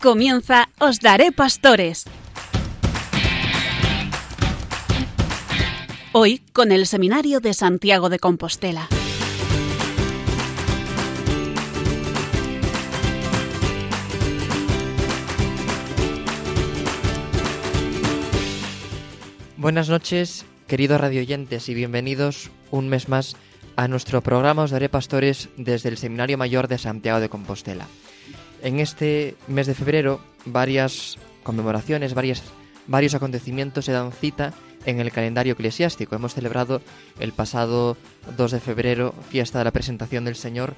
Comienza Os Daré Pastores. Hoy con el Seminario de Santiago de Compostela. Buenas noches, queridos radioyentes, y bienvenidos un mes más a nuestro programa Os Daré Pastores desde el Seminario Mayor de Santiago de Compostela. En este mes de febrero, varias conmemoraciones, varios acontecimientos se dan cita en el calendario eclesiástico. Hemos celebrado el pasado 2 de febrero, fiesta de la presentación del Señor,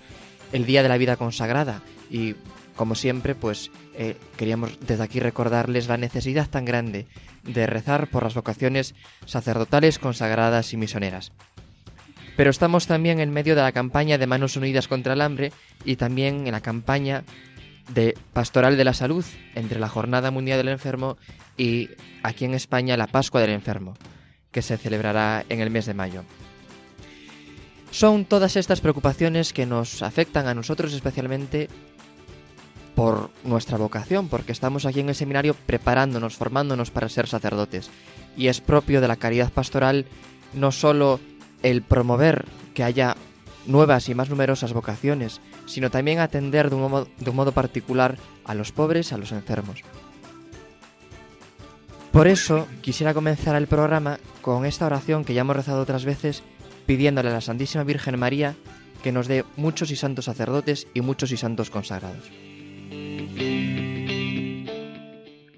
el Día de la Vida Consagrada, y como siempre, pues eh, queríamos desde aquí recordarles la necesidad tan grande de rezar por las vocaciones sacerdotales, consagradas y misioneras. Pero estamos también en medio de la campaña de Manos Unidas contra el Hambre y también en la campaña de Pastoral de la Salud entre la Jornada Mundial del Enfermo y aquí en España la Pascua del Enfermo, que se celebrará en el mes de mayo. Son todas estas preocupaciones que nos afectan a nosotros especialmente por nuestra vocación, porque estamos aquí en el seminario preparándonos, formándonos para ser sacerdotes. Y es propio de la caridad pastoral no solo el promover que haya nuevas y más numerosas vocaciones, sino también atender de un, modo, particular a los pobres, a los enfermos. Por eso quisiera comenzar el programa con esta oración que ya hemos rezado otras veces, pidiéndole a la Santísima Virgen María que nos dé muchos y santos sacerdotes y muchos y santos consagrados.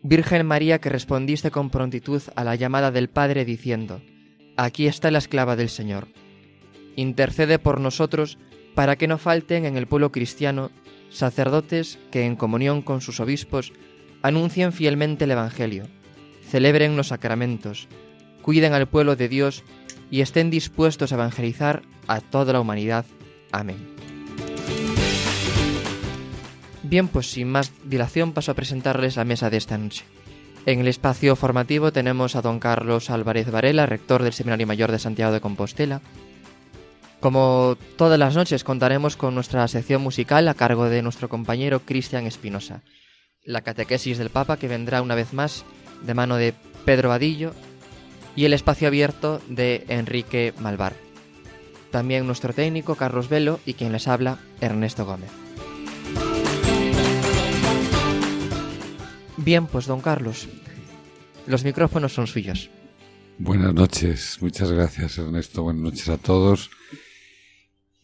Virgen María que respondiste con prontitud a la llamada del Padre diciendo, Aquí está la esclava del Señor. Intercede por nosotros para que no falten en el pueblo cristiano sacerdotes que en comunión con sus obispos anuncien fielmente el Evangelio, celebren los sacramentos, cuiden al pueblo de Dios y estén dispuestos a evangelizar a toda la humanidad. Amén. Bien, pues sin más dilación paso a presentarles la mesa de esta noche. En el espacio formativo tenemos a don Carlos Álvarez Varela, rector del Seminario Mayor de Santiago de Compostela. Como todas las noches contaremos con nuestra sección musical a cargo de nuestro compañero Cristian Espinosa, la catequesis del Papa que vendrá una vez más de mano de Pedro Vadillo y el espacio abierto de Enrique Malvar. También nuestro técnico Carlos Velo y quien les habla Ernesto Gómez. Bien, pues don Carlos, los micrófonos son suyos. Buenas noches, muchas gracias Ernesto, buenas noches a todos.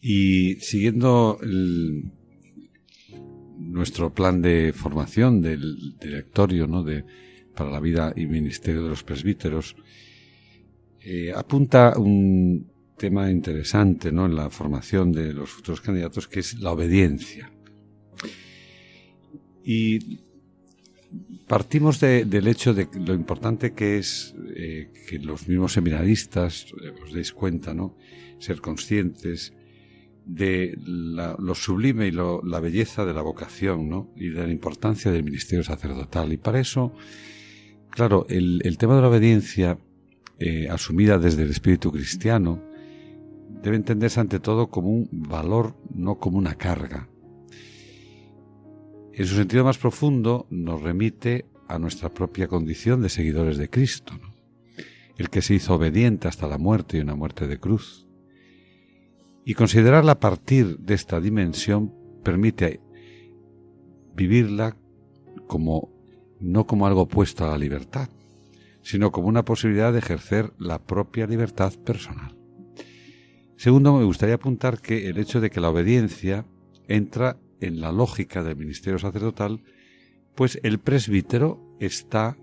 Y siguiendo nuestro plan de formación del directorio ¿no? de, para la vida y ministerio de los presbíteros, eh, apunta un tema interesante ¿no? en la formación de los futuros candidatos, que es la obediencia. Y partimos de, del hecho de lo importante que es eh, que los mismos seminaristas eh, os deis cuenta, ¿no? Ser conscientes de la, lo sublime y la belleza de la vocación. Y de la importancia del ministerio sacerdotal. Y para eso, claro, el, tema de la obediencia, eh, asumida desde el espíritu cristiano, debe entenderse ante todo como un valor, no como una carga. En su sentido más profundo nos remite a nuestra propia condición de seguidores de Cristo, el que se hizo obediente hasta la muerte y una muerte de cruz. Y considerarla a partir de esta dimensión permite vivirla como no como algo opuesto a la libertad, sino como una posibilidad de ejercer la propia libertad personal. Segundo, me gustaría apuntar que el hecho de que la obediencia entra en la lógica del ministerio sacerdotal, pues el presbítero está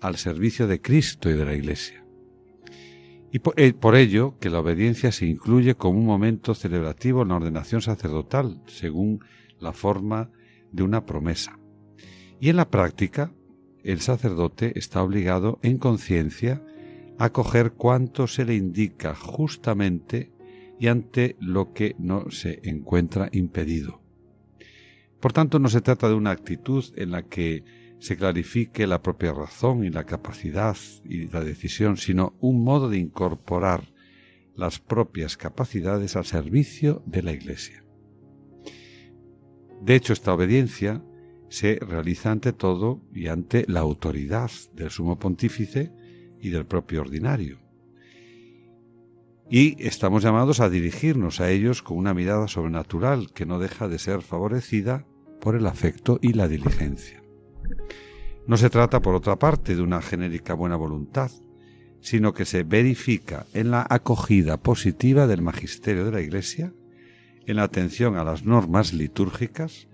al servicio de Cristo y de la Iglesia. Y por, eh, por, ello que la obediencia se incluye como un momento celebrativo en la ordenación sacerdotal, según la forma de una promesa. Y en la práctica, el sacerdote está obligado en conciencia a coger cuanto se le indica justamente y ante lo que no se encuentra impedido. Por tanto, no se trata de una actitud en la que se clarifique la propia razón y la capacidad y la decisión, sino un modo de incorporar las propias capacidades al servicio de la Iglesia. De hecho, esta obediencia se realiza ante todo y ante la autoridad del sumo pontífice y del propio ordinario. Y estamos llamados a dirigirnos a ellos con una mirada sobrenatural que no deja de ser favorecida por el afecto y la diligencia. No se trata, por otra parte, de una genérica buena voluntad, sino que se verifica en la acogida positiva del magisterio de la Iglesia, en la atención a las normas litúrgicas,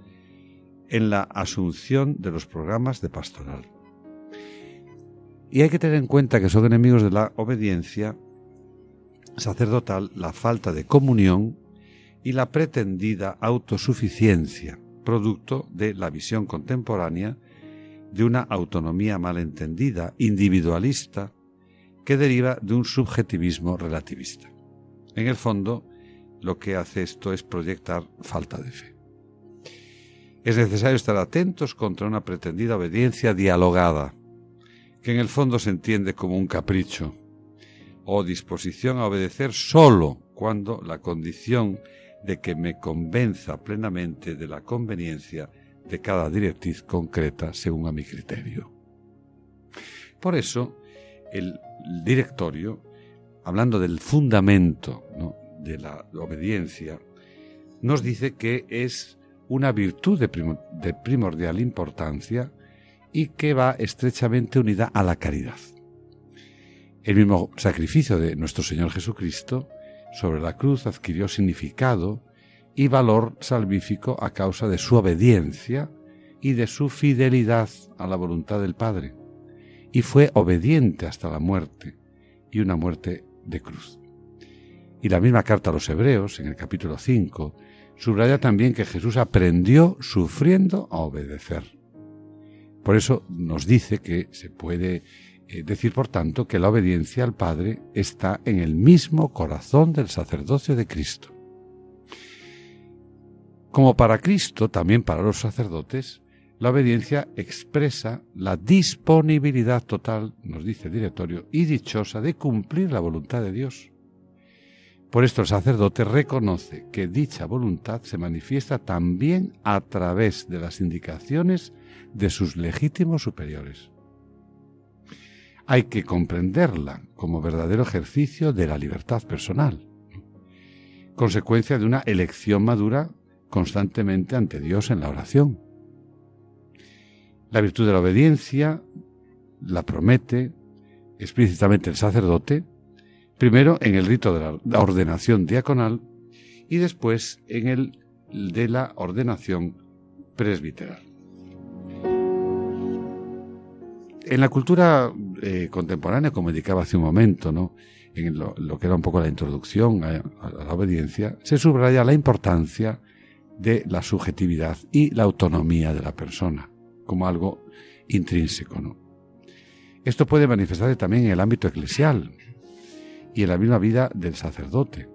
en la asunción de los programas de pastoral. Y hay que tener en cuenta que son enemigos de la obediencia sacerdotal la falta de comunión y la pretendida autosuficiencia, producto de la visión contemporánea de una autonomía malentendida, individualista, que deriva de un subjetivismo relativista. En el fondo, lo que hace esto es proyectar falta de fe. Es necesario estar atentos contra una pretendida obediencia dialogada, que en el fondo se entiende como un capricho o disposición a obedecer sólo cuando la condición de que me convenza plenamente de la conveniencia de cada directriz concreta según a mi criterio. Por eso, el directorio, hablando del fundamento de la obediencia, nos dice que es una virtud de, primordial importancia y que va estrechamente unida a la caridad. El mismo sacrificio de nuestro Señor Jesucristo sobre la cruz adquirió significado y valor salvífico a causa de su obediencia y de su fidelidad a la voluntad del Padre, y fue obediente hasta la muerte, y una muerte de cruz. Y la misma carta a los Hebreos, en el capítulo 5, subraya también que Jesús aprendió sufriendo a obedecer. Por eso nos dice que se puede eh, decir, por tanto, que la obediencia al Padre está en el mismo corazón del sacerdocio de Cristo. Como para Cristo, también para los sacerdotes, la obediencia expresa la disponibilidad total, nos dice el directorio, y dichosa de cumplir la voluntad de Dios. Por esto el sacerdote reconoce que dicha voluntad se manifiesta también a través de las indicaciones de sus legítimos superiores. Hay que comprenderla como verdadero ejercicio de la libertad personal, consecuencia de una elección madura constantemente ante Dios en la oración la virtud de la obediencia la promete explícitamente el sacerdote, primero en el rito de la ordenación diaconal y después en el de la ordenación presbiteral. En la cultura eh, contemporánea, como indicaba hace un momento, ¿no? en lo, que era un poco la introducción a, la obediencia, se subraya la importancia de la subjetividad y la autonomía de la persona como algo intrínseco. ¿no? Esto puede manifestarse también en el ámbito eclesial y en la misma vida del sacerdote.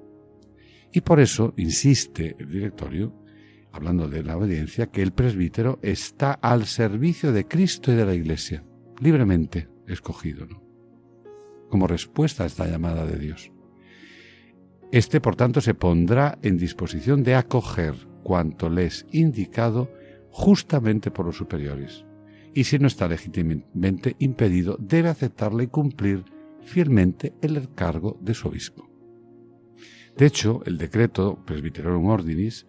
Y por eso insiste el directorio, hablando de la obediencia, que el presbítero está al servicio de Cristo y de la Iglesia, libremente escogido, como respuesta a esta llamada de Dios. Este, por tanto, se pondrá en disposición de acoger cuanto le es indicado justamente por los superiores, y si no está legítimamente impedido, debe aceptarla y cumplir fielmente el cargo de su obispo. De hecho, el decreto Presbyterorum Ordinis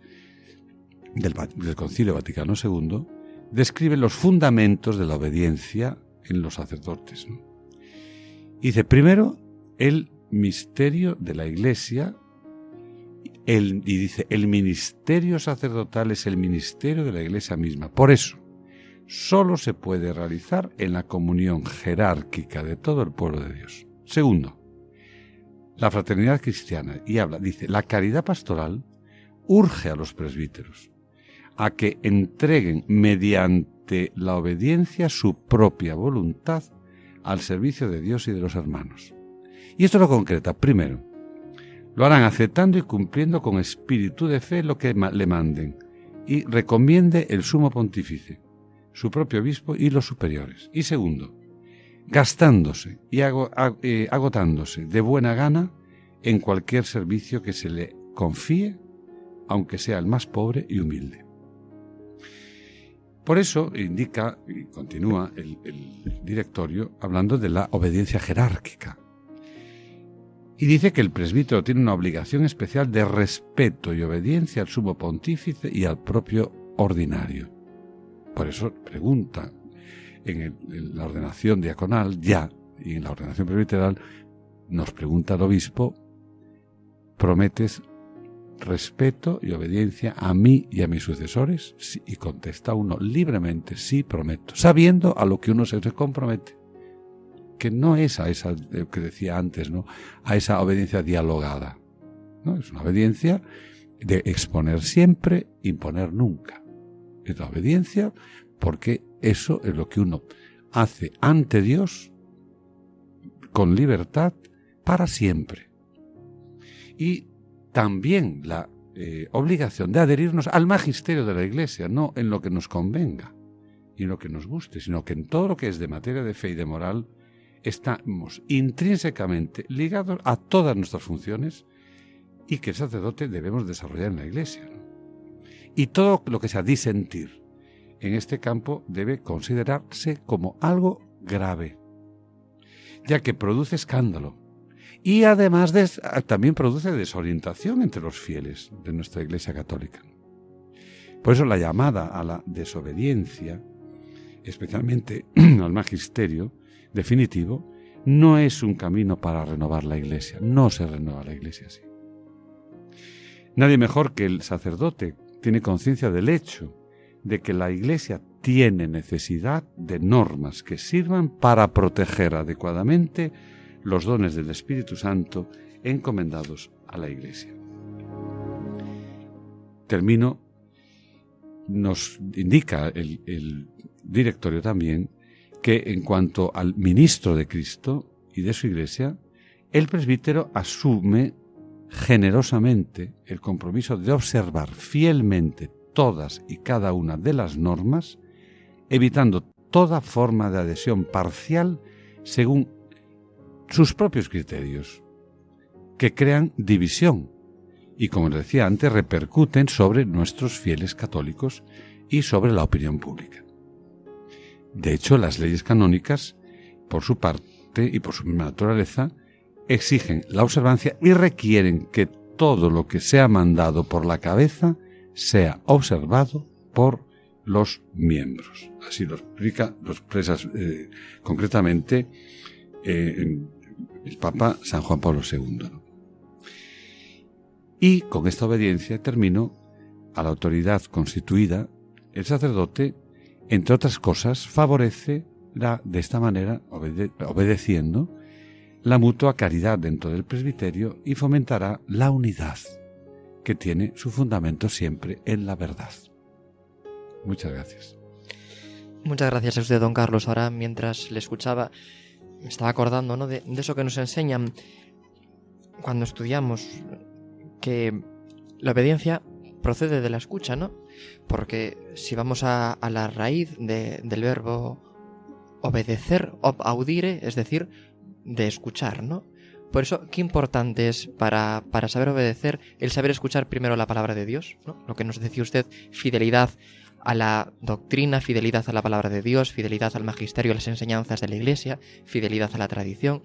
del, Concilio Vaticano II describe los fundamentos de la obediencia en los sacerdotes. Dice, primero, el misterio de la Iglesia y dice, el ministerio sacerdotal es el ministerio de la iglesia misma. Por eso, solo se puede realizar en la comunión jerárquica de todo el pueblo de Dios. Segundo, la fraternidad cristiana, y habla, dice, la caridad pastoral urge a los presbíteros a que entreguen mediante la obediencia su propia voluntad al servicio de Dios y de los hermanos. Y esto lo concreta, primero, lo harán aceptando y cumpliendo con espíritu de fe lo que le manden, y recomiende el sumo pontífice, su propio obispo y los superiores. Y segundo, gastándose y eh, agotándose de buena gana en cualquier servicio que se le confíe, aunque sea el más pobre y humilde. Por eso indica y continúa el, el directorio hablando de la obediencia jerárquica. Y dice que el presbítero tiene una obligación especial de respeto y obediencia al sumo pontífice y al propio ordinario. Por eso pregunta en, la ordenación diaconal ya y en la ordenación presbiteral nos pregunta el obispo, ¿prometes respeto y obediencia a mí y a mis sucesores? Y contesta uno libremente, sí, prometo, sabiendo a lo que uno se compromete, que no es a esa eh, que decía antes, ¿no? A esa obediencia dialogada. ¿no? Es una obediencia de exponer siempre, imponer nunca. Es la obediencia porque eso es lo que uno hace ante Dios con libertad para siempre. Y también la eh, obligación de adherirnos al magisterio de la Iglesia, no en lo que nos convenga y en lo que nos guste, sino que en todo lo que es de materia de fe y de moral estamos intrínsecamente ligados a todas nuestras funciones y que el sacerdote debemos desarrollar en la Iglesia. Y todo lo que sea disentir en este campo debe considerarse como algo grave, ya que produce escándalo, y además de, también produce desorientación entre los fieles de nuestra Iglesia Católica. Por eso la llamada a la desobediencia, especialmente al magisterio definitivo, no es un camino para renovar la Iglesia. No se renueva la Iglesia así. Nadie mejor que el sacerdote tiene conciencia del hecho de que la Iglesia tiene necesidad de normas que sirvan para proteger adecuadamente los dones del Espíritu Santo encomendados a la Iglesia. Termino, nos indica el, el directorio también que en cuanto al ministro de Cristo y de su Iglesia, el presbítero asume generosamente el compromiso de observar fielmente todas y cada una de las normas, evitando toda forma de adhesión parcial según sus propios criterios, que crean división y, como les decía antes, repercuten sobre nuestros fieles católicos y sobre la opinión pública. De hecho, las leyes canónicas, por su parte y por su misma naturaleza, exigen la observancia y requieren que todo lo que sea mandado por la cabeza sea observado por los miembros. Así lo explica, lo expresa eh, concretamente eh, el Papa San Juan Pablo II. Y con esta obediencia termino a la autoridad constituida, el sacerdote, entre otras cosas, favorece la, de esta manera, obedeciendo, la mutua caridad dentro del presbiterio y fomentará la unidad, que tiene su fundamento siempre en la verdad. Muchas gracias. Muchas gracias a usted, don Carlos. Ahora, mientras le escuchaba, me estaba acordando ¿no? de, eso que nos enseñan cuando estudiamos, que la obediencia procede de la escucha, ¿no? Porque si vamos a, la raíz del verbo obedecer, ob audire, es decir, de escuchar, ¿no? Por eso, qué importante es para, para saber obedecer el saber escuchar primero la palabra de Dios, ¿no? Lo que nos decía usted, fidelidad a la doctrina, fidelidad a la palabra de Dios, fidelidad al magisterio, a las enseñanzas de la Iglesia, fidelidad a la tradición,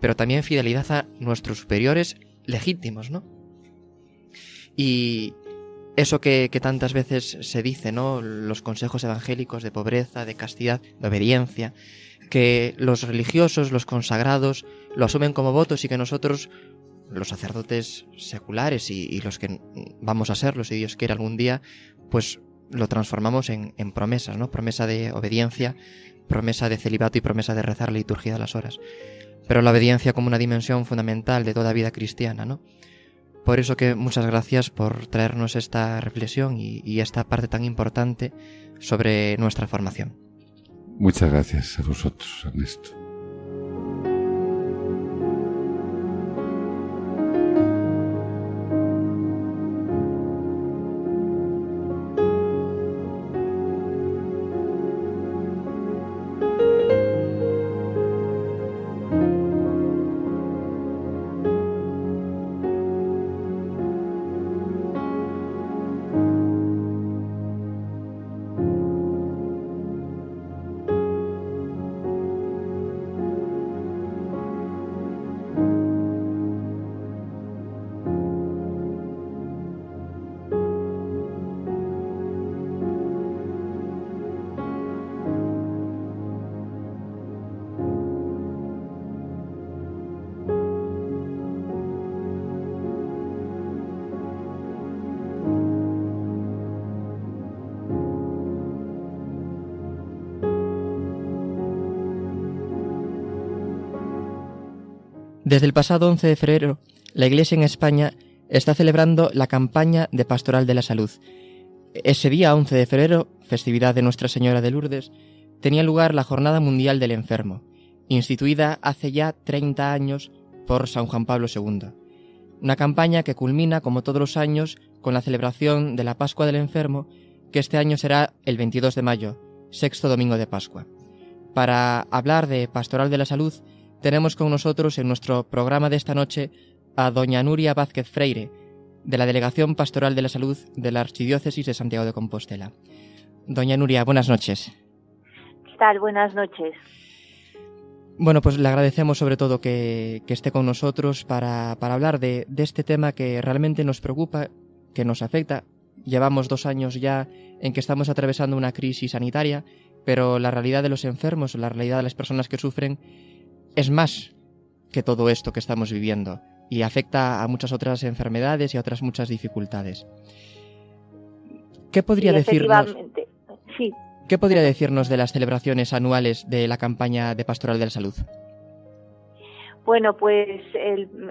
pero también fidelidad a nuestros superiores legítimos, ¿no? Y eso que, tantas veces se dice, ¿no? Los consejos evangélicos de pobreza, de castidad, de obediencia, que los religiosos, los consagrados, lo asumen como votos y que nosotros, los sacerdotes seculares y, los que vamos a serlo, si Dios quiere algún día, pues lo transformamos en, promesas, ¿no? Promesa de obediencia, promesa de celibato y promesa de rezar la liturgia de las horas. Pero la obediencia como una dimensión fundamental de toda vida cristiana, ¿no? Por eso que muchas gracias por traernos esta reflexión y, y esta parte tan importante sobre nuestra formación. Muchas gracias a vosotros, Ernesto. Desde el pasado 11 de febrero, la Iglesia en España está celebrando la campaña de Pastoral de la Salud. Ese día, 11 de febrero, festividad de Nuestra Señora de Lourdes, tenía lugar la Jornada Mundial del Enfermo, instituida hace ya 30 años por San Juan Pablo II. Una campaña que culmina, como todos los años, con la celebración de la Pascua del Enfermo, que este año será el 22 de mayo, sexto domingo de Pascua. Para hablar de Pastoral de la Salud, tenemos con nosotros en nuestro programa de esta noche a doña Nuria Vázquez Freire, de la Delegación Pastoral de la Salud de la Archidiócesis de Santiago de Compostela. Doña Nuria, buenas noches. ¿Qué tal? Buenas noches. Bueno, pues le agradecemos sobre todo que, esté con nosotros para, hablar de, de, este tema que realmente nos preocupa, que nos afecta. Llevamos dos años ya en que estamos atravesando una crisis sanitaria, pero la realidad de los enfermos, la realidad de las personas que sufren, es más que todo esto que estamos viviendo y afecta a muchas otras enfermedades y a otras muchas dificultades. ¿Qué podría decirnos? Sí. ¿Qué podría decirnos de las celebraciones anuales de la campaña de Pastoral de la Salud? Bueno, pues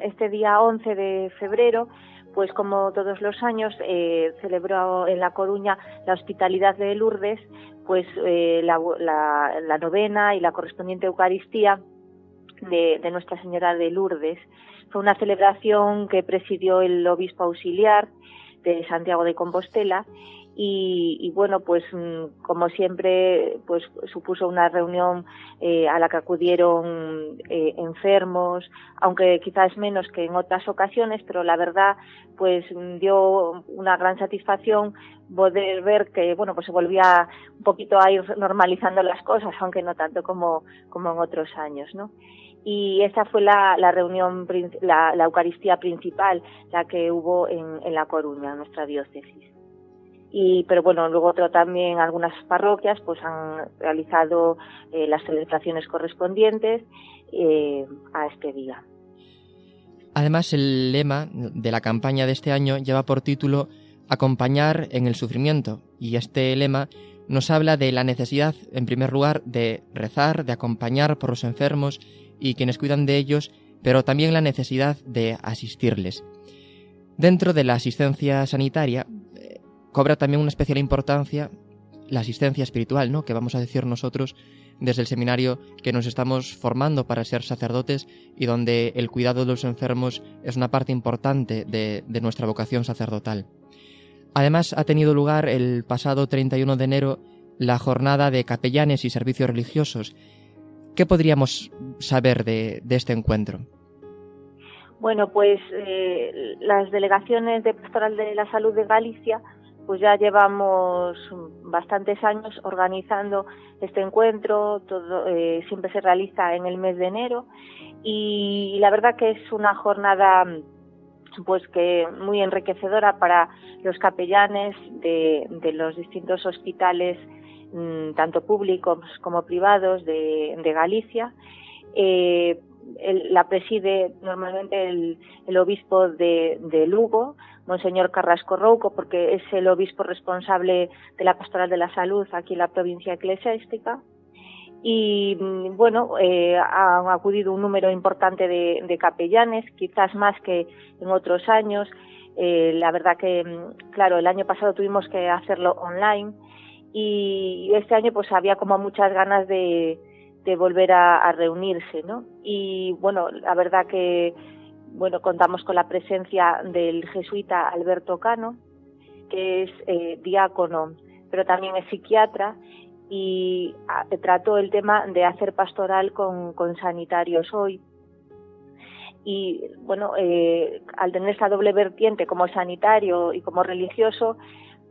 este día 11 de febrero, pues como todos los años, eh, celebró en La Coruña la hospitalidad de Lourdes, pues eh, la novena y la correspondiente Eucaristía de, Nuestra Señora de Lourdes. Fue una celebración que presidió el obispo auxiliar de Santiago de Compostela y, bueno, pues mm, como siempre, pues supuso una reunión eh, a la que acudieron eh, enfermos, aunque quizás menos que en otras ocasiones, pero la verdad, pues dio una gran satisfacción poder ver que, bueno, pues se volvía un poquito a ir normalizando las cosas, aunque no tanto como, como en otros años, ¿no? Y esa fue la, reunión, la, Eucaristía principal, la que hubo en, La Coruña, en nuestra diócesis. Y, pero bueno, luego otro, también algunas parroquias pues han realizado eh, las celebraciones correspondientes eh, a este día. Además, el lema de la campaña de este año lleva por título Acompañar en el sufrimiento y este lema nos habla de la necesidad, en primer lugar, de rezar, de acompañar por los enfermos y quienes cuidan de ellos, pero también la necesidad de asistirles. Dentro de la asistencia sanitaria eh, cobra también una especial importancia la asistencia espiritual, ¿no? Que vamos a decir nosotros desde el seminario que nos estamos formando para ser sacerdotes y donde el cuidado de los enfermos es una parte importante de, de nuestra vocación sacerdotal. Además, ha tenido lugar el pasado 31 de enero la jornada de capellanes y servicios religiosos ¿Qué podríamos saber de, este encuentro? Bueno, pues eh, las delegaciones de Pastoral de la Salud de Galicia, pues ya llevamos bastantes años organizando este encuentro, todo, eh, siempre se realiza en el mes de enero y, la verdad que es una jornada pues que muy enriquecedora para los capellanes de, los distintos hospitales tanto públicos como privados de, Galicia. Eh, la preside normalmente el, obispo de, Lugo, Monseñor Carrasco Rouco, porque es el obispo responsable de la Pastoral de la Salud aquí en la provincia eclesiástica. Y mm, bueno, eh, han acudido un número importante de, capellanes, quizás más que en otros años. Eh, la verdad que, mm, claro, el año pasado tuvimos que hacerlo online y este año pues había como muchas ganas de, volver a, reunirse, ¿no? Y bueno, la verdad que bueno contamos con la presencia del jesuita Alberto Cano, que es eh, diácono, pero también es psiquiatra y ah, trató el tema de hacer pastoral con, con sanitarios hoy. Y bueno, eh, al tener esta doble vertiente como sanitario y como religioso,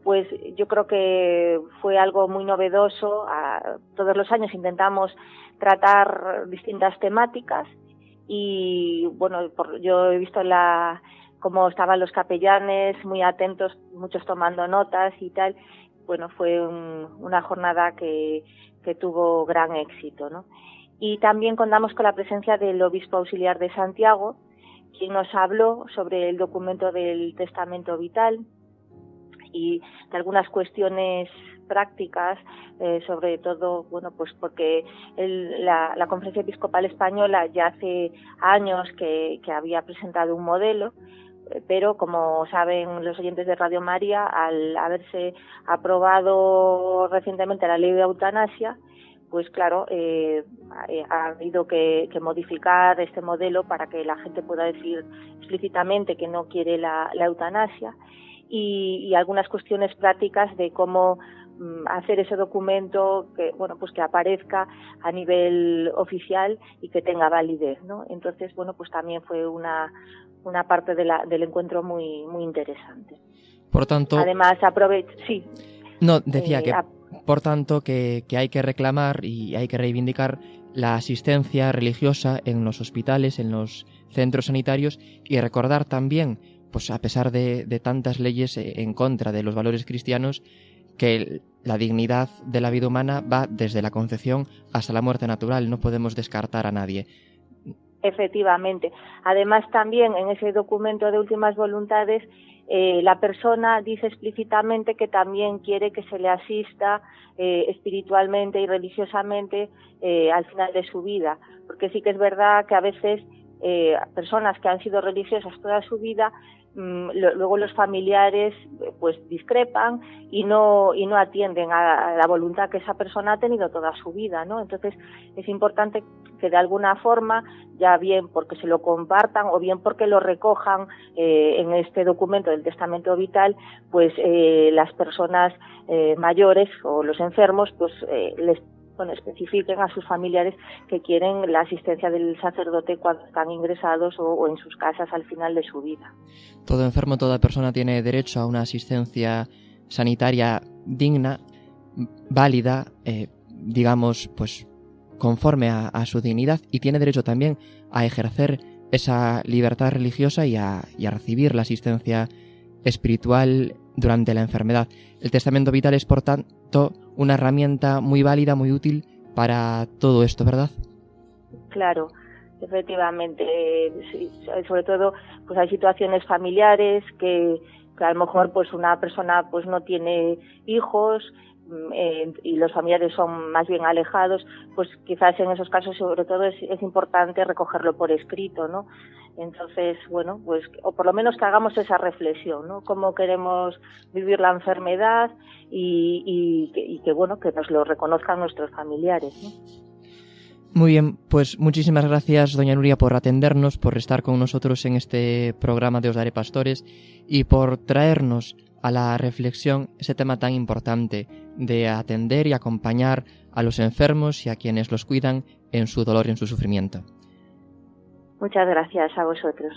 pues yo creo que fue algo muy novedoso. todos los años intentamos tratar distintas temáticas y bueno, yo he visto la cómo estaban los capellanes muy atentos, muchos tomando notas y tal. Bueno, fue una jornada que, que tuvo gran éxito, ¿no? Y también contamos con la presencia del obispo auxiliar de Santiago, quien nos habló sobre el documento del testamento vital, y de algunas cuestiones prácticas, eh, sobre todo, bueno, pues porque la, Conferencia Episcopal Española ya hace años que, había presentado un modelo, eh, pero como saben los oyentes de Radio María, al haberse aprobado recientemente la ley de eutanasia, pues claro, eh, ha habido que, modificar este modelo para que la gente pueda decir explícitamente que no quiere la, eutanasia y, algunas cuestiones prácticas de cómo mm, hacer ese documento que bueno pues que aparezca a nivel oficial y que tenga validez no entonces bueno pues también fue una una parte de la, del encuentro muy muy interesante. Por tanto además aprovecho sí. No decía que eh, por tanto, que, hay que reclamar y hay que reivindicar la asistencia religiosa en los hospitales, en los centros sanitarios y recordar también, pues a pesar de, tantas leyes eh, en contra de los valores cristianos, que la dignidad de la vida humana va desde la concepción hasta la muerte natural, no podemos descartar a nadie. Efectivamente. Además, también en ese documento de últimas voluntades eh, la persona dice explícitamente que también quiere que se le asista eh, espiritualmente y religiosamente al final de su vida, porque sí que es verdad que a veces personas que han sido religiosas toda su vida luego los familiares pues discrepan y no y no atienden a, la voluntad que esa persona ha tenido toda su vida no entonces es importante que de alguna forma ya bien porque se lo compartan o bien porque lo recojan eh, en este documento del testamento vital, pues eh, las personas eh, mayores o los enfermos, pues les bueno, especifiquen a sus familiares que quieren la asistencia del sacerdote cuando están ingresados o, en sus casas al final de su vida. Todo enfermo, toda persona tiene derecho a una asistencia sanitaria digna, válida, digamos, pues conforme a, su dignidad y tiene derecho también a ejercer esa libertad religiosa y a, recibir la asistencia espiritual durante la enfermedad. El testamento vital es, por tanto, una herramienta muy válida, muy útil para todo esto, ¿verdad? Claro, efectivamente. sobre todo, pues hay situaciones familiares que, que a lo mejor pues una persona pues no tiene hijos eh, y los familiares son más bien alejados, pues quizás en esos casos sobre todo es, importante recogerlo por escrito, ¿no? Entonces, bueno, pues, o por lo menos que hagamos esa reflexión, ¿no? Cómo queremos vivir la enfermedad y, que, bueno, que nos lo reconozcan nuestros familiares, Muy bien, pues muchísimas gracias, doña Nuria, por atendernos, por estar con nosotros en este programa de Os Daré Pastores y por traernos a la reflexión ese tema tan importante de atender y acompañar a los enfermos y a quienes los cuidan en su dolor y en su sufrimiento. Muchas gracias a vosotros.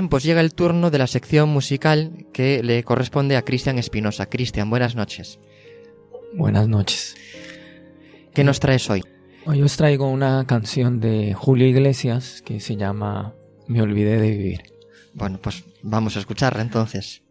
Bien, pues llega el turno de la sección musical que le corresponde a Cristian Espinosa. Cristian, buenas noches. Buenas noches. ¿Qué nos traes hoy? Hoy os traigo una canción de Julio Iglesias que se llama Me olvidé de vivir. Bueno, pues vamos a escucharla entonces.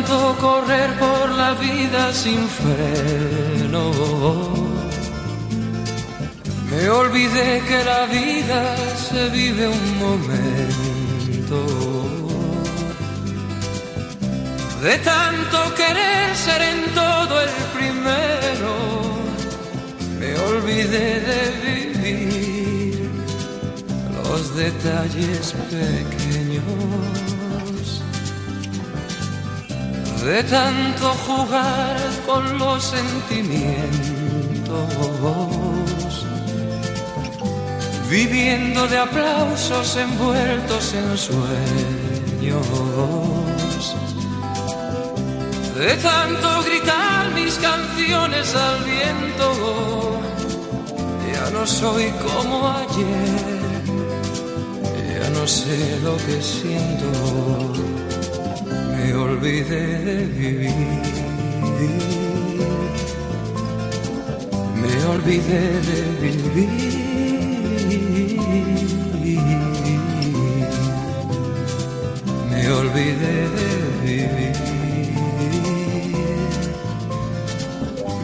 Tanto correr por la vida sin freno. Me olvidé que la vida se vive un momento. De tanto querer ser en todo el primero, me olvidé de vivir los detalles pequeños de tanto jugar con los sentimientos. viviendo de aplausos envueltos en sueños. De tanto gritar mis canciones al viento, ya no soy como ayer, ya no sé lo que siento, me olvidé de vivir me olvidé de vivir. Me olvidé de vivir.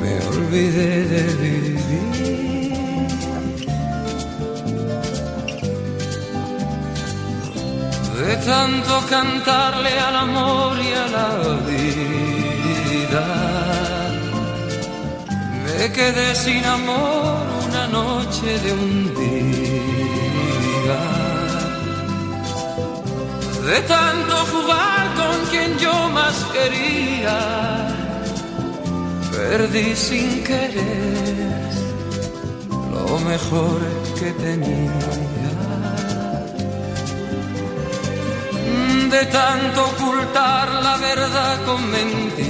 Me olvidé de vivir. Tanto cantarle al amor y a la vida me quedé sin amor una noche de un día. De tanto jugar con quien yo más quería, perdí sin querer lo mejor que tenía. De tanto ocultar la verdad con mentiras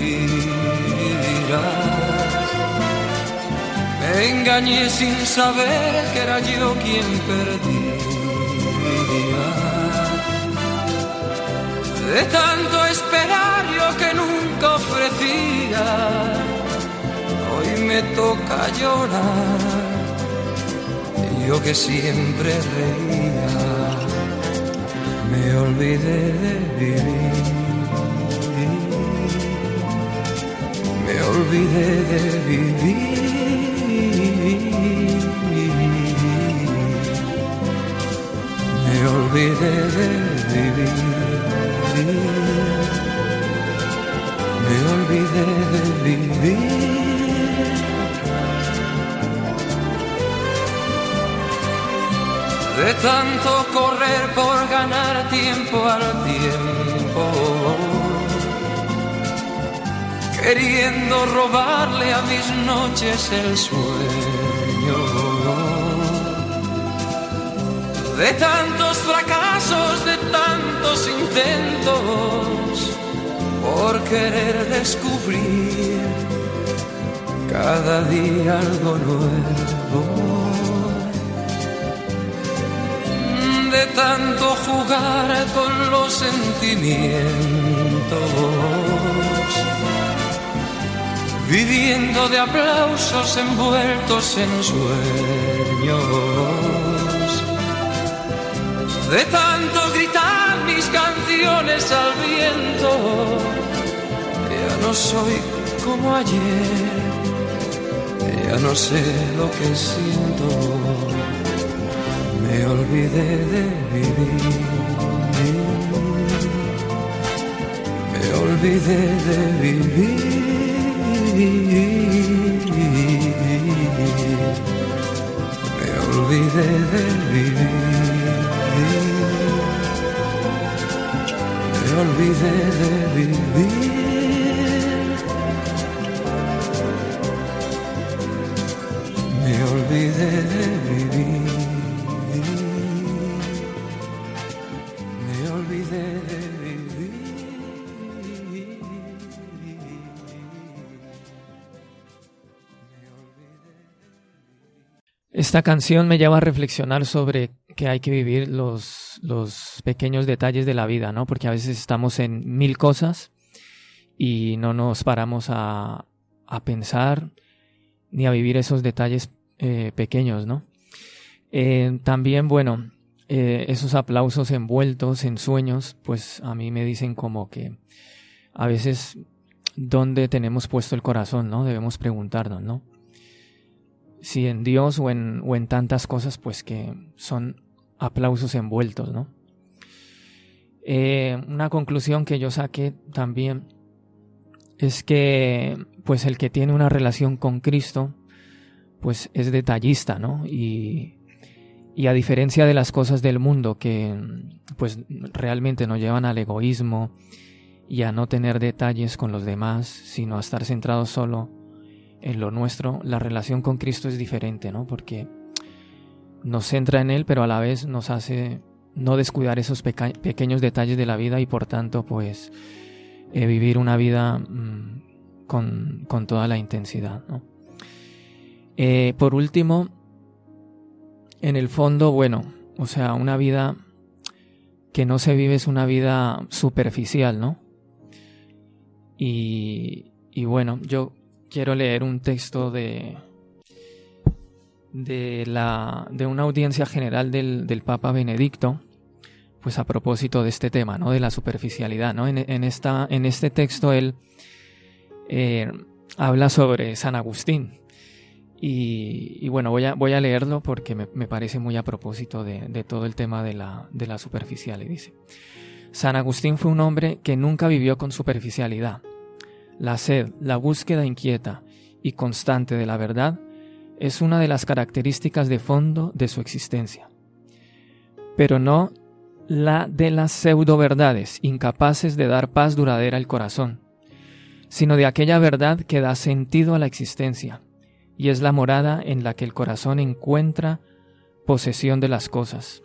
me engañé sin saber que era yo quien perdía. De tanto esperar yo que nunca ofrecía, hoy me toca llorar. Yo que siempre reía, me olvidé de vivir. Me olvidé de vivir. Me olvidé de vivir. Me olvidé de vivir. De tanto correr por ganar tiempo al tiempo queriendo robarle a mis noches el sueño. De tantos fracasos, de tantos intentos, por querer descubrir cada día algo nuevo. De tanto jugar con los sentimientos viviendo de aplausos envueltos en sueños. De tanto gritar mis canciones al viento, ya no soy como ayer, ya no sé lo que siento, me olvidé de vivir. Me olvidé de vivir. Me olvidé de vivir. Me olvidé de vivir. Me olvidé de Esta canción me lleva a reflexionar sobre que hay que vivir los, los pequeños detalles de la vida, ¿no? Porque a veces estamos en mil cosas y no nos paramos a, a pensar ni a vivir esos detalles eh, pequeños, ¿no? Eh, también, bueno, eh, esos aplausos envueltos en sueños, pues a mí me dicen como que a veces dónde tenemos puesto el corazón, ¿no? Debemos preguntarnos, ¿no? Si en Dios o en, o en tantas cosas, pues que son aplausos envueltos, ¿no? Eh, una conclusión que yo saqué también es que, pues el que tiene una relación con Cristo, pues es detallista, ¿no? Y, y a diferencia de las cosas del mundo que, pues realmente nos llevan al egoísmo y a no tener detalles con los demás, sino a estar centrados solo en lo nuestro, la relación con Cristo es diferente, ¿no? Porque nos centra en él, pero a la vez nos hace no descuidar esos pequeños detalles de la vida y por tanto pues eh, vivir una vida mm, con, toda la intensidad. Eh, por último, en el fondo, bueno, o sea, una vida que no se vive es una vida superficial, ¿no? Y, y bueno, yo quiero leer un texto de, de, la, de una audiencia general del, del, Papa Benedicto, pues a propósito de este tema, ¿no? De la superficialidad, ¿no? En, esta, en este texto él eh, habla sobre San Agustín. Y, bueno, voy a, voy a leerlo porque me, me parece muy a propósito de, de, todo el tema de la, de la superficialidad. Dice, San Agustín fue un hombre que nunca vivió con superficialidad. La sed, la búsqueda inquieta y constante de la verdad es una de las características de fondo de su existencia, pero no la de las pseudo verdades incapaces de dar paz duradera al corazón, sino de aquella verdad que da sentido a la existencia y es la morada en la que el corazón encuentra posesión de las cosas.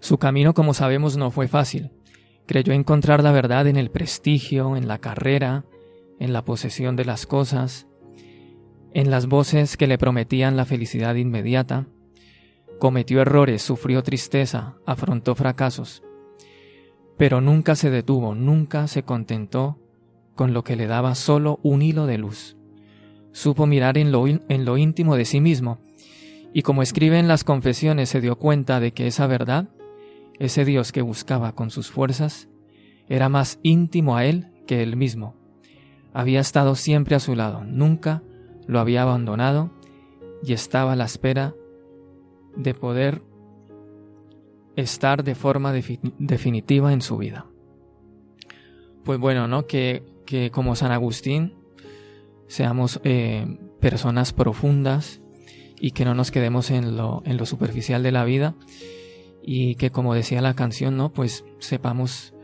Su camino, como sabemos, no fue fácil. Creyó encontrar la verdad en el prestigio, en la carrera, en la posesión de las cosas, en las voces que le prometían la felicidad inmediata, cometió errores, sufrió tristeza, afrontó fracasos, pero nunca se detuvo, nunca se contentó con lo que le daba solo un hilo de luz. Supo mirar en lo, en lo íntimo de sí mismo, y como escribe en las confesiones se dio cuenta de que esa verdad, ese Dios que buscaba con sus fuerzas, era más íntimo a él que él mismo. Había estado siempre a su lado, nunca lo había abandonado y estaba a la espera de poder estar de forma definitiva en su vida. Pues bueno, ¿no? Que, que como San Agustín seamos eh, personas profundas y que no nos quedemos en lo, en lo superficial de la vida y que como decía la canción, ¿no? Pues sepamos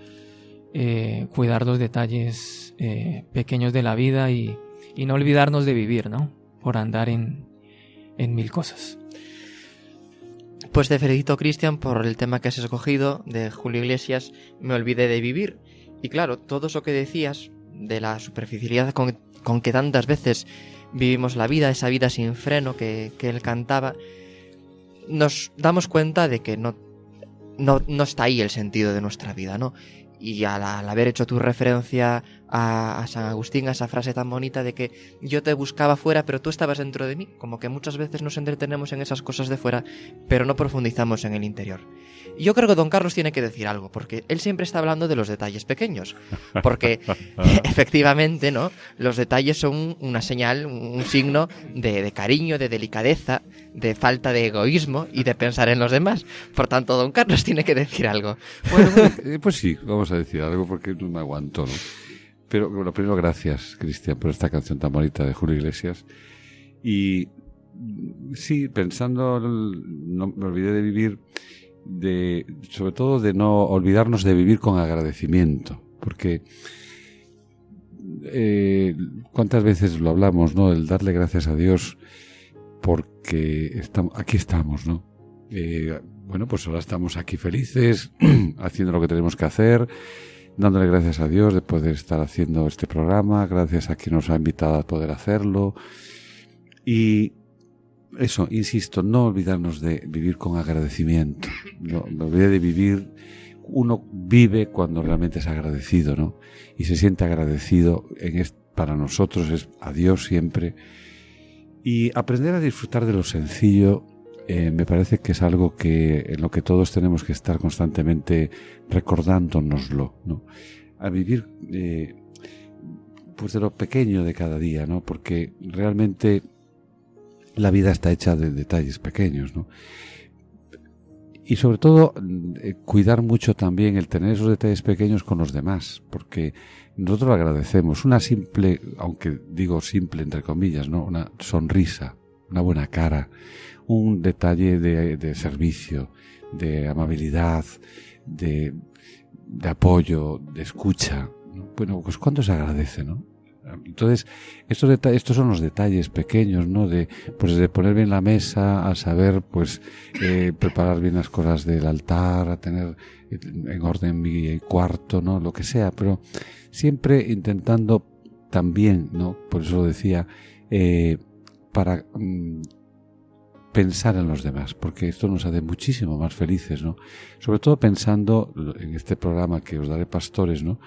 eh, cuidar los detalles eh, pequeños de la vida y, no olvidarnos de vivir, ¿no? Por andar en, en mil cosas. Pues te felicito, Cristian, por el tema que has escogido de Julio Iglesias, Me olvidé de vivir. Y claro, todo eso que decías de la superficialidad con, con que tantas veces vivimos la vida, esa vida sin freno que, que él cantaba, nos damos cuenta de que no, no, no, está ahí el sentido de nuestra vida, ¿no? Y al, haber hecho tu referencia a, San Agustín, a esa frase tan bonita de que yo te buscaba fuera, pero tú estabas dentro de mí, como que muchas veces nos entretenemos en esas cosas de fuera, pero no profundizamos en el interior. Y yo creo que don Carlos tiene que decir algo, porque él siempre está hablando de los detalles pequeños, porque efectivamente, ¿no? Los detalles son una señal, un signo de, de cariño, de delicadeza, de falta de egoísmo y de pensar en los demás. Por tanto, don Carlos tiene que decir algo. Bueno, eh, pues sí, vamos a decir algo porque no me aguanto, ¿no? Pero lo primero, gracias, Cristian, por esta canción tan bonita de Julio Iglesias. Y sí, pensando, no me olvidé de vivir, de, sobre todo de no olvidarnos de vivir con agradecimiento, porque eh, cuántas veces lo hablamos, ¿no? El darle gracias a Dios porque estamos, aquí estamos, ¿no? Eh, bueno, pues ahora estamos aquí felices, haciendo lo que tenemos que hacer dándole gracias a Dios de poder estar haciendo este programa, gracias a quien nos ha invitado a poder hacerlo. Y eso, insisto, no olvidarnos de vivir con agradecimiento. No, de vivir, uno vive cuando realmente es agradecido, ¿no? Y se siente agradecido en para nosotros es a Dios siempre. Y aprender a disfrutar de lo sencillo eh, me parece que es algo que en lo que todos tenemos que estar constantemente recordándonoslo, ¿no? A vivir eh, pues de lo pequeño de cada día, ¿no? Porque realmente la vida está hecha de detalles pequeños, ¿no? Y sobre todo, eh, cuidar mucho también el tener esos detalles pequeños con los demás, porque nosotros agradecemos. Una simple, aunque digo simple entre comillas, ¿no? Una sonrisa, una buena cara, un detalle de, servicio, de amabilidad, de, de, apoyo, de escucha. Bueno, pues cuánto se agradece, ¿no? Entonces, estos, estos son los detalles pequeños, ¿no? De, pues de poner bien la mesa, a saber, pues, eh, preparar bien las cosas del altar, a tener en orden mi cuarto, ¿no? Lo que sea, pero siempre intentando también, ¿no? Por eso lo decía, eh, para mm, pensar en los demás, porque esto nos hace muchísimo más felices, ¿no? Sobre todo pensando en este programa que os daré pastores, ¿no?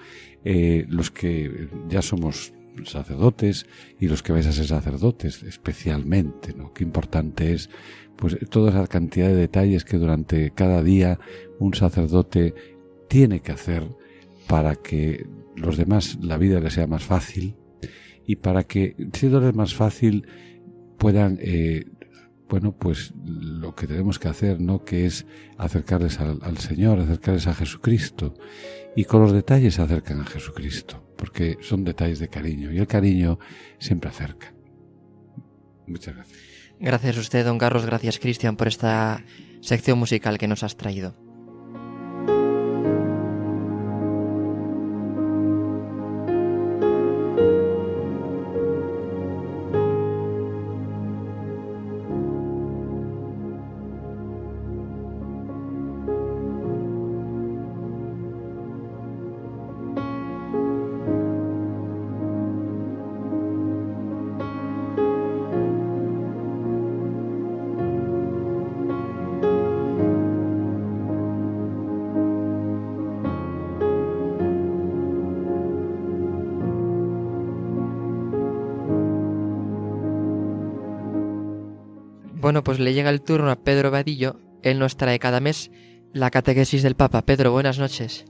Eh, los que ya somos sacerdotes y los que vais a ser sacerdotes especialmente, ¿no? Qué importante es pues toda esa cantidad de detalles que durante cada día un sacerdote tiene que hacer para que los demás la vida les sea más fácil y para que siéndoles más fácil puedan eh, bueno, pues lo que tenemos que hacer, ¿no? Que es acercarles al, Señor, acercarles a Jesucristo. Y con los detalles se acercan a Jesucristo, porque son detalles de cariño. Y el cariño siempre acerca. Muchas gracias. Gracias a usted, don Carlos. Gracias, Cristian, por esta sección musical que nos has traído. Pues le llega el turno a Pedro Vadillo. Él nos trae cada mes la catequesis del Papa. Pedro, buenas noches.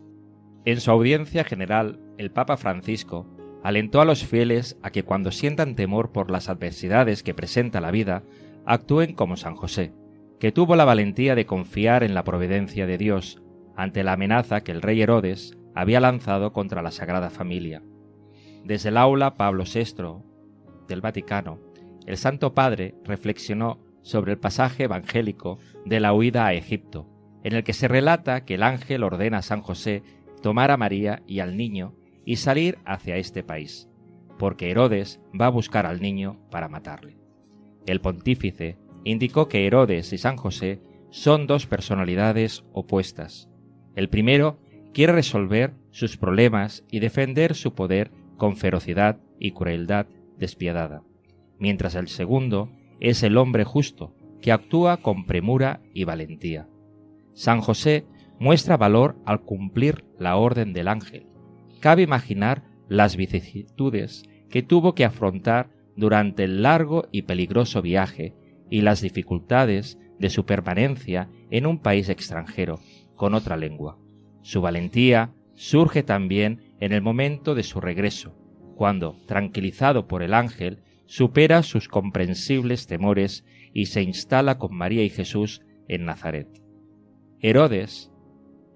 En su audiencia general, el Papa Francisco alentó a los fieles a que cuando sientan temor por las adversidades que presenta la vida, actúen como San José, que tuvo la valentía de confiar en la providencia de Dios ante la amenaza que el rey Herodes había lanzado contra la Sagrada Familia. Desde el aula Pablo VI del Vaticano, el Santo Padre reflexionó sobre el pasaje evangélico de la huida a Egipto, en el que se relata que el ángel ordena a San José tomar a María y al niño y salir hacia este país, porque Herodes va a buscar al niño para matarle. El pontífice indicó que Herodes y San José son dos personalidades opuestas. El primero quiere resolver sus problemas y defender su poder con ferocidad y crueldad despiadada, mientras el segundo es el hombre justo, que actúa con premura y valentía. San José muestra valor al cumplir la orden del ángel. Cabe imaginar las vicisitudes que tuvo que afrontar durante el largo y peligroso viaje y las dificultades de su permanencia en un país extranjero, con otra lengua. Su valentía surge también en el momento de su regreso, cuando, tranquilizado por el ángel, supera sus comprensibles temores y se instala con María y Jesús en Nazaret. Herodes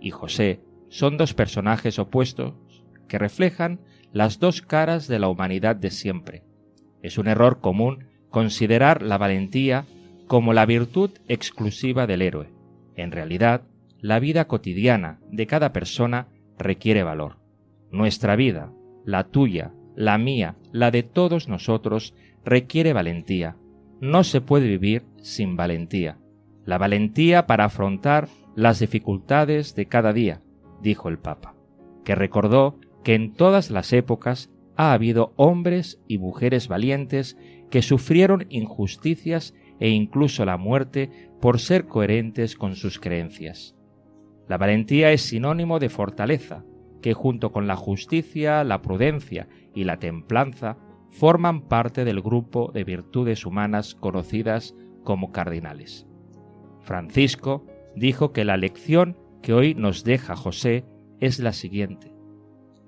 y José son dos personajes opuestos que reflejan las dos caras de la humanidad de siempre. Es un error común considerar la valentía como la virtud exclusiva del héroe. En realidad, la vida cotidiana de cada persona requiere valor. Nuestra vida, la tuya, la mía, la de todos nosotros, requiere valentía. No se puede vivir sin valentía. La valentía para afrontar las dificultades de cada día, dijo el Papa, que recordó que en todas las épocas ha habido hombres y mujeres valientes que sufrieron injusticias e incluso la muerte por ser coherentes con sus creencias. La valentía es sinónimo de fortaleza, que junto con la justicia, la prudencia y la templanza forman parte del grupo de virtudes humanas conocidas como cardinales. Francisco dijo que la lección que hoy nos deja José es la siguiente.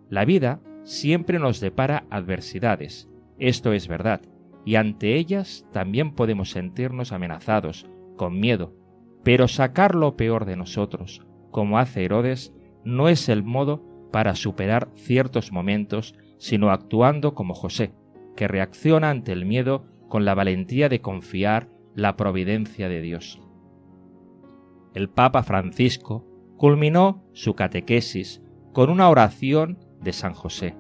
La vida siempre nos depara adversidades, esto es verdad, y ante ellas también podemos sentirnos amenazados, con miedo, pero sacar lo peor de nosotros, como hace Herodes, no es el modo para superar ciertos momentos, sino actuando como José, que reacciona ante el miedo con la valentía de confiar la providencia de Dios. El Papa Francisco culminó su catequesis con una oración de San José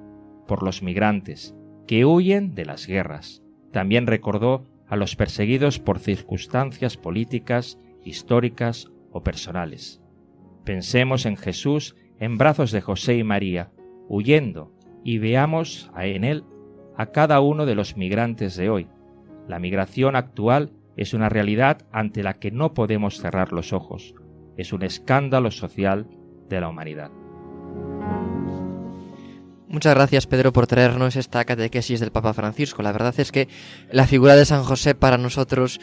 por los migrantes, que huyen de las guerras. También recordó a los perseguidos por circunstancias políticas, históricas o personales. Pensemos en Jesús en brazos de José y María, huyendo, y veamos en él a cada uno de los migrantes de hoy. La migración actual es una realidad ante la que no podemos cerrar los ojos. Es un escándalo social de la humanidad. Muchas gracias Pedro por traernos esta catequesis del Papa Francisco. La verdad es que la figura de San José para nosotros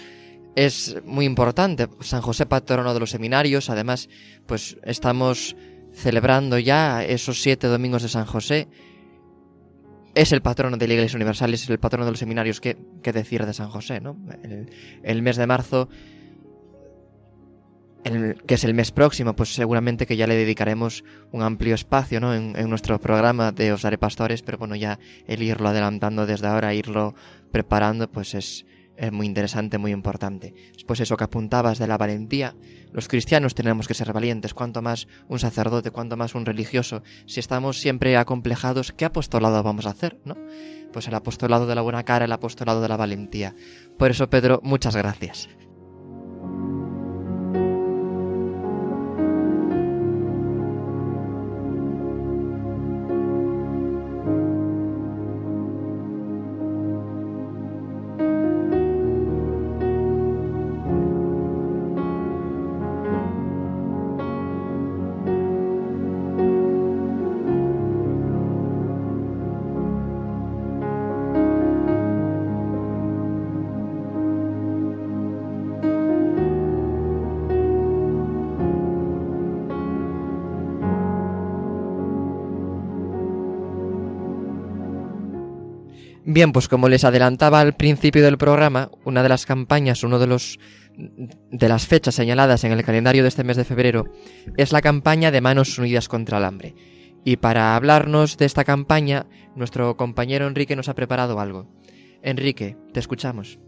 es muy importante. San José patrono de los seminarios, además pues estamos celebrando ya esos siete domingos de San José. Es el patrono de la Iglesia Universal, es el patrono de los seminarios. ¿Qué, decir de San José? ¿no? el mes de marzo que es el mes próximo, pues seguramente que ya le dedicaremos un amplio espacio ¿no? en, nuestro programa de Os Daré Pastores, pero bueno, ya el irlo adelantando desde ahora, irlo preparando, pues es, es muy interesante, muy importante. Después eso que apuntabas de la valentía, los cristianos tenemos que ser valientes, cuanto más un sacerdote, cuanto más un religioso. Si estamos siempre acomplejados, ¿qué apostolado vamos a hacer? ¿no? Pues el apostolado de la buena cara, el apostolado de la valentía. Por eso, Pedro, muchas gracias. Bien, pues como les adelantaba al principio del programa, una de las campañas, uno de los de las fechas señaladas en el calendario de este mes de febrero es la campaña de Manos Unidas contra el Hambre. Y para hablarnos de esta campaña, nuestro compañero Enrique nos ha preparado algo. Enrique, te escuchamos.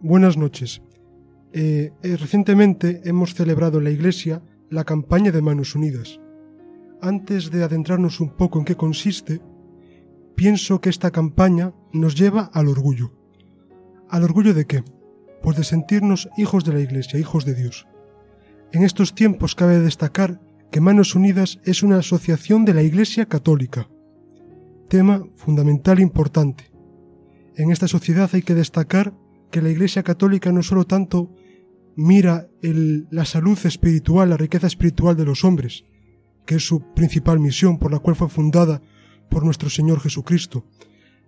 Buenas noches. Eh, eh, recientemente hemos celebrado en la Iglesia la campaña de Manos Unidas. Antes de adentrarnos un poco en qué consiste, pienso que esta campaña nos lleva al orgullo. ¿Al orgullo de qué? Pues de sentirnos hijos de la Iglesia, hijos de Dios. En estos tiempos cabe destacar que Manos Unidas es una asociación de la Iglesia Católica. Tema fundamental e importante. En esta sociedad hay que destacar que la Iglesia Católica no solo tanto mira la salud espiritual, la riqueza espiritual de los hombres, que es su principal misión por la cual fue fundada por nuestro Señor Jesucristo,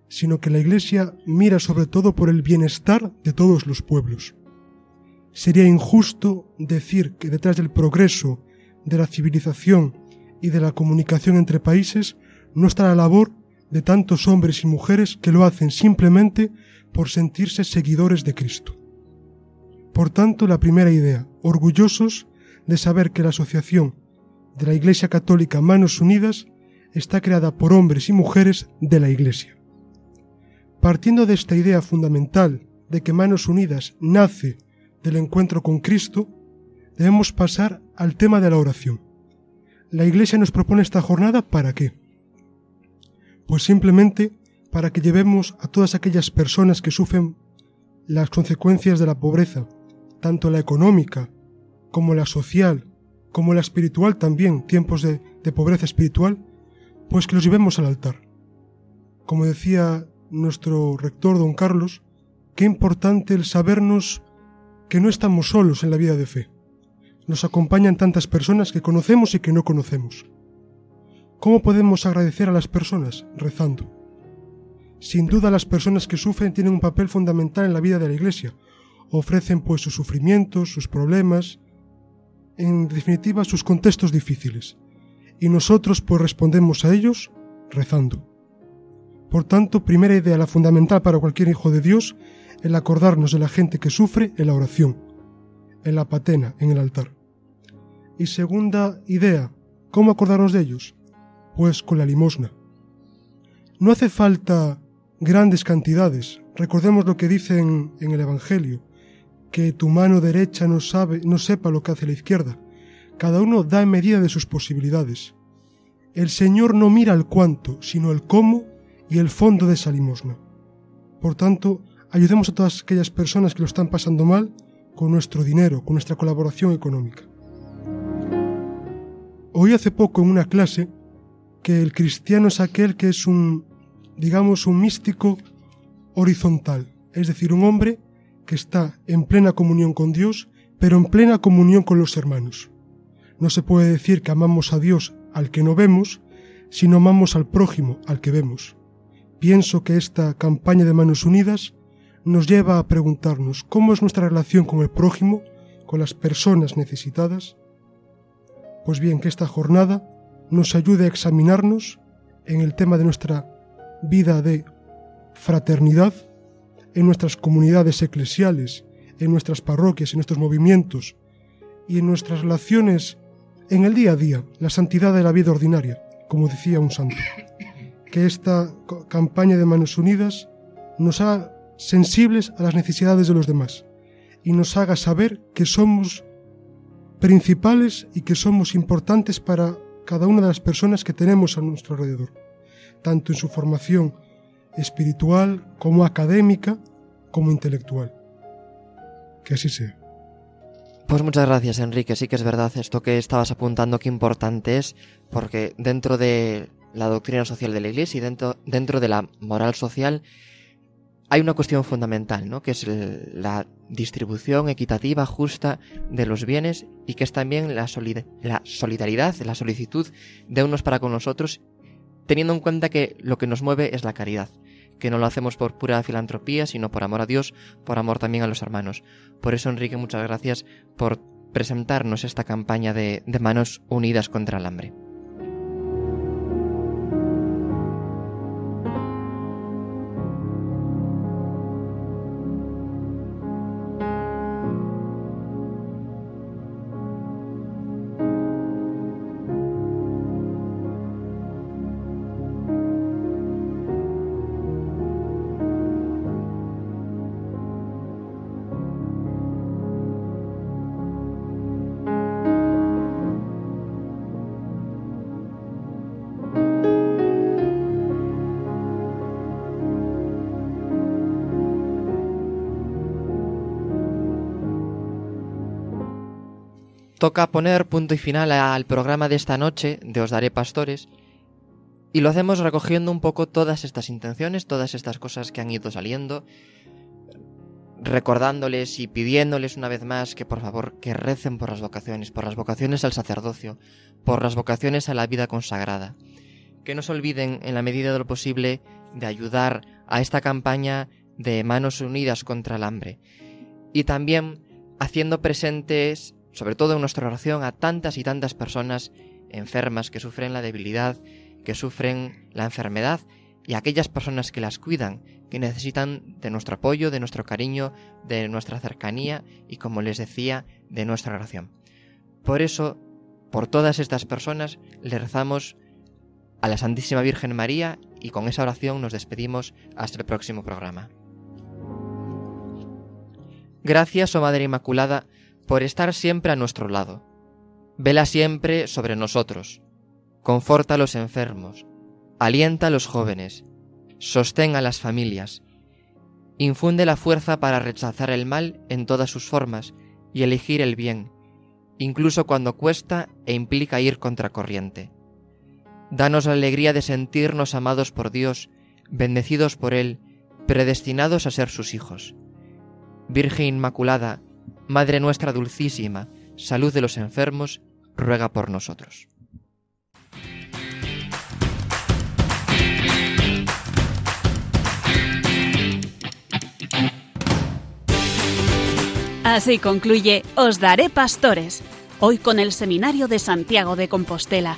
sino que la Iglesia mira sobre todo por el bienestar de todos los pueblos. Sería injusto decir que detrás del progreso, de la civilización y de la comunicación entre países no está la labor de tantos hombres y mujeres que lo hacen simplemente por sentirse seguidores de Cristo. Por tanto, la primera idea, orgullosos de saber que la Asociación de la Iglesia Católica Manos Unidas está creada por hombres y mujeres de la Iglesia. Partiendo de esta idea fundamental de que Manos Unidas nace del encuentro con Cristo, debemos pasar al tema de la oración. La Iglesia nos propone esta jornada para qué? Pues simplemente para que llevemos a todas aquellas personas que sufren las consecuencias de la pobreza, tanto la económica como la social, como la espiritual también, tiempos de, de pobreza espiritual, pues que los llevemos al altar. Como decía nuestro rector don Carlos, qué importante el sabernos que no estamos solos en la vida de fe. Nos acompañan tantas personas que conocemos y que no conocemos. ¿Cómo podemos agradecer a las personas? Rezando. Sin duda las personas que sufren tienen un papel fundamental en la vida de la Iglesia. Ofrecen pues sus sufrimientos, sus problemas, en definitiva sus contextos difíciles y nosotros pues respondemos a ellos rezando. Por tanto, primera idea, la fundamental para cualquier hijo de Dios, el acordarnos de la gente que sufre en la oración, en la patena, en el altar. Y segunda idea, ¿cómo acordarnos de ellos? Pues con la limosna. No hace falta grandes cantidades. Recordemos lo que dice en, el Evangelio, que tu mano derecha no sabe, no sepa lo que hace la izquierda. Cada uno da en medida de sus posibilidades. El Señor no mira el cuánto, sino el cómo y el fondo de esa limosna. Por tanto, ayudemos a todas aquellas personas que lo están pasando mal con nuestro dinero, con nuestra colaboración económica. Oí hace poco en una clase que el cristiano es aquel que es un, digamos, un místico horizontal, es decir, un hombre que está en plena comunión con Dios, pero en plena comunión con los hermanos. No se puede decir que amamos a Dios al que no vemos, sino amamos al prójimo al que vemos. Pienso que esta campaña de Manos Unidas nos lleva a preguntarnos cómo es nuestra relación con el prójimo, con las personas necesitadas. Pues bien, que esta jornada nos ayude a examinarnos en el tema de nuestra vida de fraternidad, en nuestras comunidades eclesiales, en nuestras parroquias, en nuestros movimientos y en nuestras relaciones en el día a día, la santidad de la vida ordinaria, como decía un santo. Que esta campaña de Manos Unidas nos haga sensibles a las necesidades de los demás y nos haga saber que somos principales y que somos importantes para cada una de las personas que tenemos a nuestro alrededor, tanto en su formación espiritual como académica como intelectual. Que así sea. Pues muchas gracias, Enrique. Sí que es verdad esto que estabas apuntando, qué importante es, porque dentro de la doctrina social de la Iglesia y dentro, dentro de la moral social hay una cuestión fundamental, ¿no? que es la distribución equitativa, justa de los bienes y que es también la, la solidaridad, la solicitud de unos para con los otros, teniendo en cuenta que lo que nos mueve es la caridad que no lo hacemos por pura filantropía, sino por amor a Dios, por amor también a los hermanos. Por eso, Enrique, muchas gracias por presentarnos esta campaña de, manos unidas contra el hambre. Toca poner punto y final al programa de esta noche de Os Daré Pastores y lo hacemos recogiendo un poco todas estas intenciones, todas estas cosas que han ido saliendo, recordándoles y pidiéndoles una vez más que por favor que recen por las vocaciones, por las vocaciones al sacerdocio, por las vocaciones a la vida consagrada, que no se olviden en la medida de lo posible de ayudar a esta campaña de manos unidas contra el hambre. Y también haciendo presentes sobre todo en nuestra oración, a tantas y tantas personas enfermas que sufren la debilidad, que sufren la enfermedad y a aquellas personas que las cuidan, que necesitan de nuestro apoyo, de nuestro cariño, de nuestra cercanía y, como les decía, de nuestra oración. Por eso, por todas estas personas, le rezamos a la Santísima Virgen María y con esa oración nos despedimos hasta el próximo programa. Gracias, oh Madre Inmaculada, por estar siempre a nuestro lado. Vela siempre sobre nosotros. Conforta a los enfermos. Alienta a los jóvenes. Sostén a las familias. Infunde la fuerza para rechazar el mal en todas sus formas y elegir el bien, incluso cuando cuesta e implica ir contracorriente. Danos la alegría de sentirnos amados por Dios, bendecidos por Él, predestinados a ser sus hijos. Virgen Inmaculada, Madre nuestra dulcísima, salud de los enfermos, ruega por nosotros. Así concluye Os Daré Pastores, hoy con el Seminario de Santiago de Compostela